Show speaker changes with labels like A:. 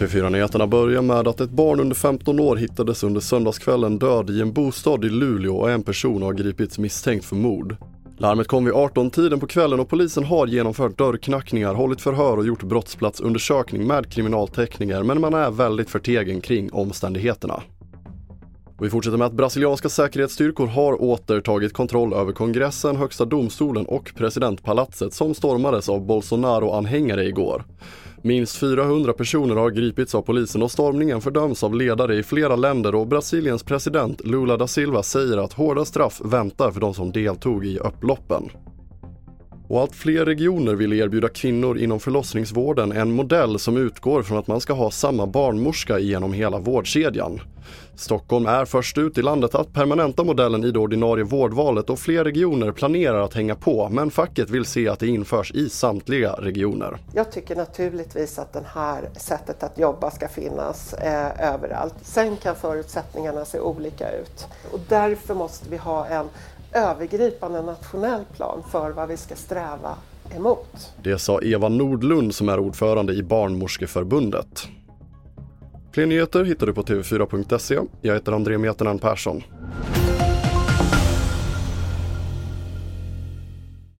A: TV4-nyheterna börjar med att ett barn under 15 år hittades under söndagskvällen död i en bostad i Luleå och en person har gripits misstänkt för mord. Larmet kom vid 18-tiden på kvällen och polisen har genomfört dörrknackningar, hållit förhör och gjort brottsplatsundersökning med kriminaltekniker men man är väldigt förtegen kring omständigheterna. Och vi fortsätter med att brasilianska säkerhetsstyrkor har återtagit kontroll över kongressen, högsta domstolen och presidentpalatset som stormades av Bolsonaro-anhängare igår. Minst 400 personer har gripits av polisen och stormningen fördöms av ledare i flera länder och Brasiliens president Lula da Silva säger att hårda straff väntar för de som deltog i upploppen. Och allt fler regioner vill erbjuda kvinnor inom förlossningsvården en modell som utgår från att man ska ha samma barnmorska genom hela vårdkedjan. Stockholm är först ut i landet att permanenta modellen i det ordinarie vårdvalet och fler regioner planerar att hänga på men facket vill se att det införs i samtliga regioner.
B: Jag tycker naturligtvis att det här sättet att jobba ska finnas eh, överallt. Sen kan förutsättningarna se olika ut och därför måste vi ha en övergripande nationell plan för vad vi ska sträva emot.
A: Det sa Eva Nordlund som är ordförande i Barnmorskeförbundet. Fler nyheter hittar du på tv4.se. Jag heter André Meternan Persson.